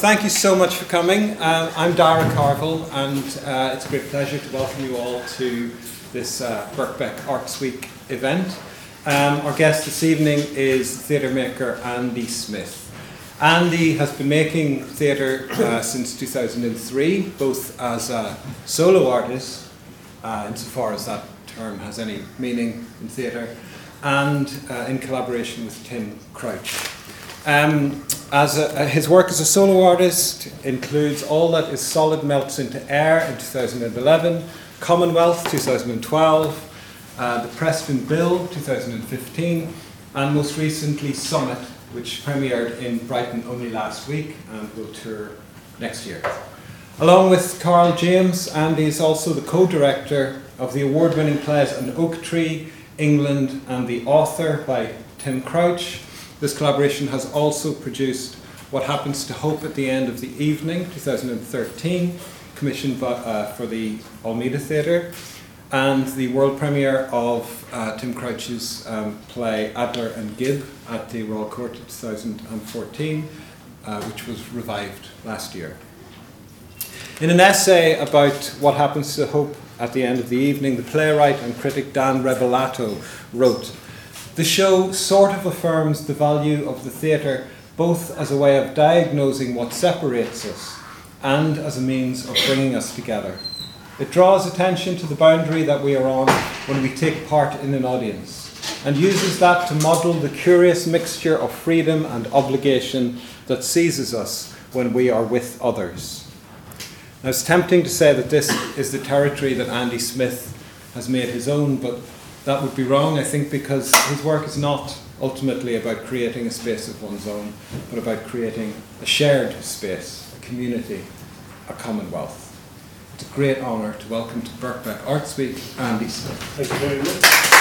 thank you so much for coming. Uh, I'm Dara Carville, and uh, it's a great pleasure to welcome you all to this uh, Birkbeck Arts Week event. Um, our guest this evening is theatre maker Andy Smith. Andy has been making theatre uh, since 2003, both as a solo artist, uh, insofar as that term has any meaning in theatre, and uh, in collaboration with Tim Crouch. Um, as a, his work as a solo artist includes All That Is Solid Melts Into Air in 2011, Commonwealth 2012, uh, The Preston Bill 2015, and most recently Summit, which premiered in Brighton only last week and will tour next year. Along with Karl James, Andy is also the co director of the award winning plays An Oak Tree, England, and The Author by Tim Crouch this collaboration has also produced What Happens to Hope at the End of the Evening, 2013, commissioned by, uh, for the Almeida Theatre, and the world premiere of uh, Tim Crouch's um, play Adler and Gibb at the Royal Court in 2014, uh, which was revived last year. In an essay about what happens to hope at the end of the evening, the playwright and critic Dan Rebellato wrote the show sort of affirms the value of the theatre both as a way of diagnosing what separates us and as a means of bringing us together. It draws attention to the boundary that we are on when we take part in an audience and uses that to model the curious mixture of freedom and obligation that seizes us when we are with others. Now, it's tempting to say that this is the territory that Andy Smith has made his own, but that would be wrong, I think, because his work is not ultimately about creating a space of one's own, but about creating a shared space, a community, a commonwealth. It's a great honour to welcome to Birkbeck Arts Week Andy Smith. Thank you very much.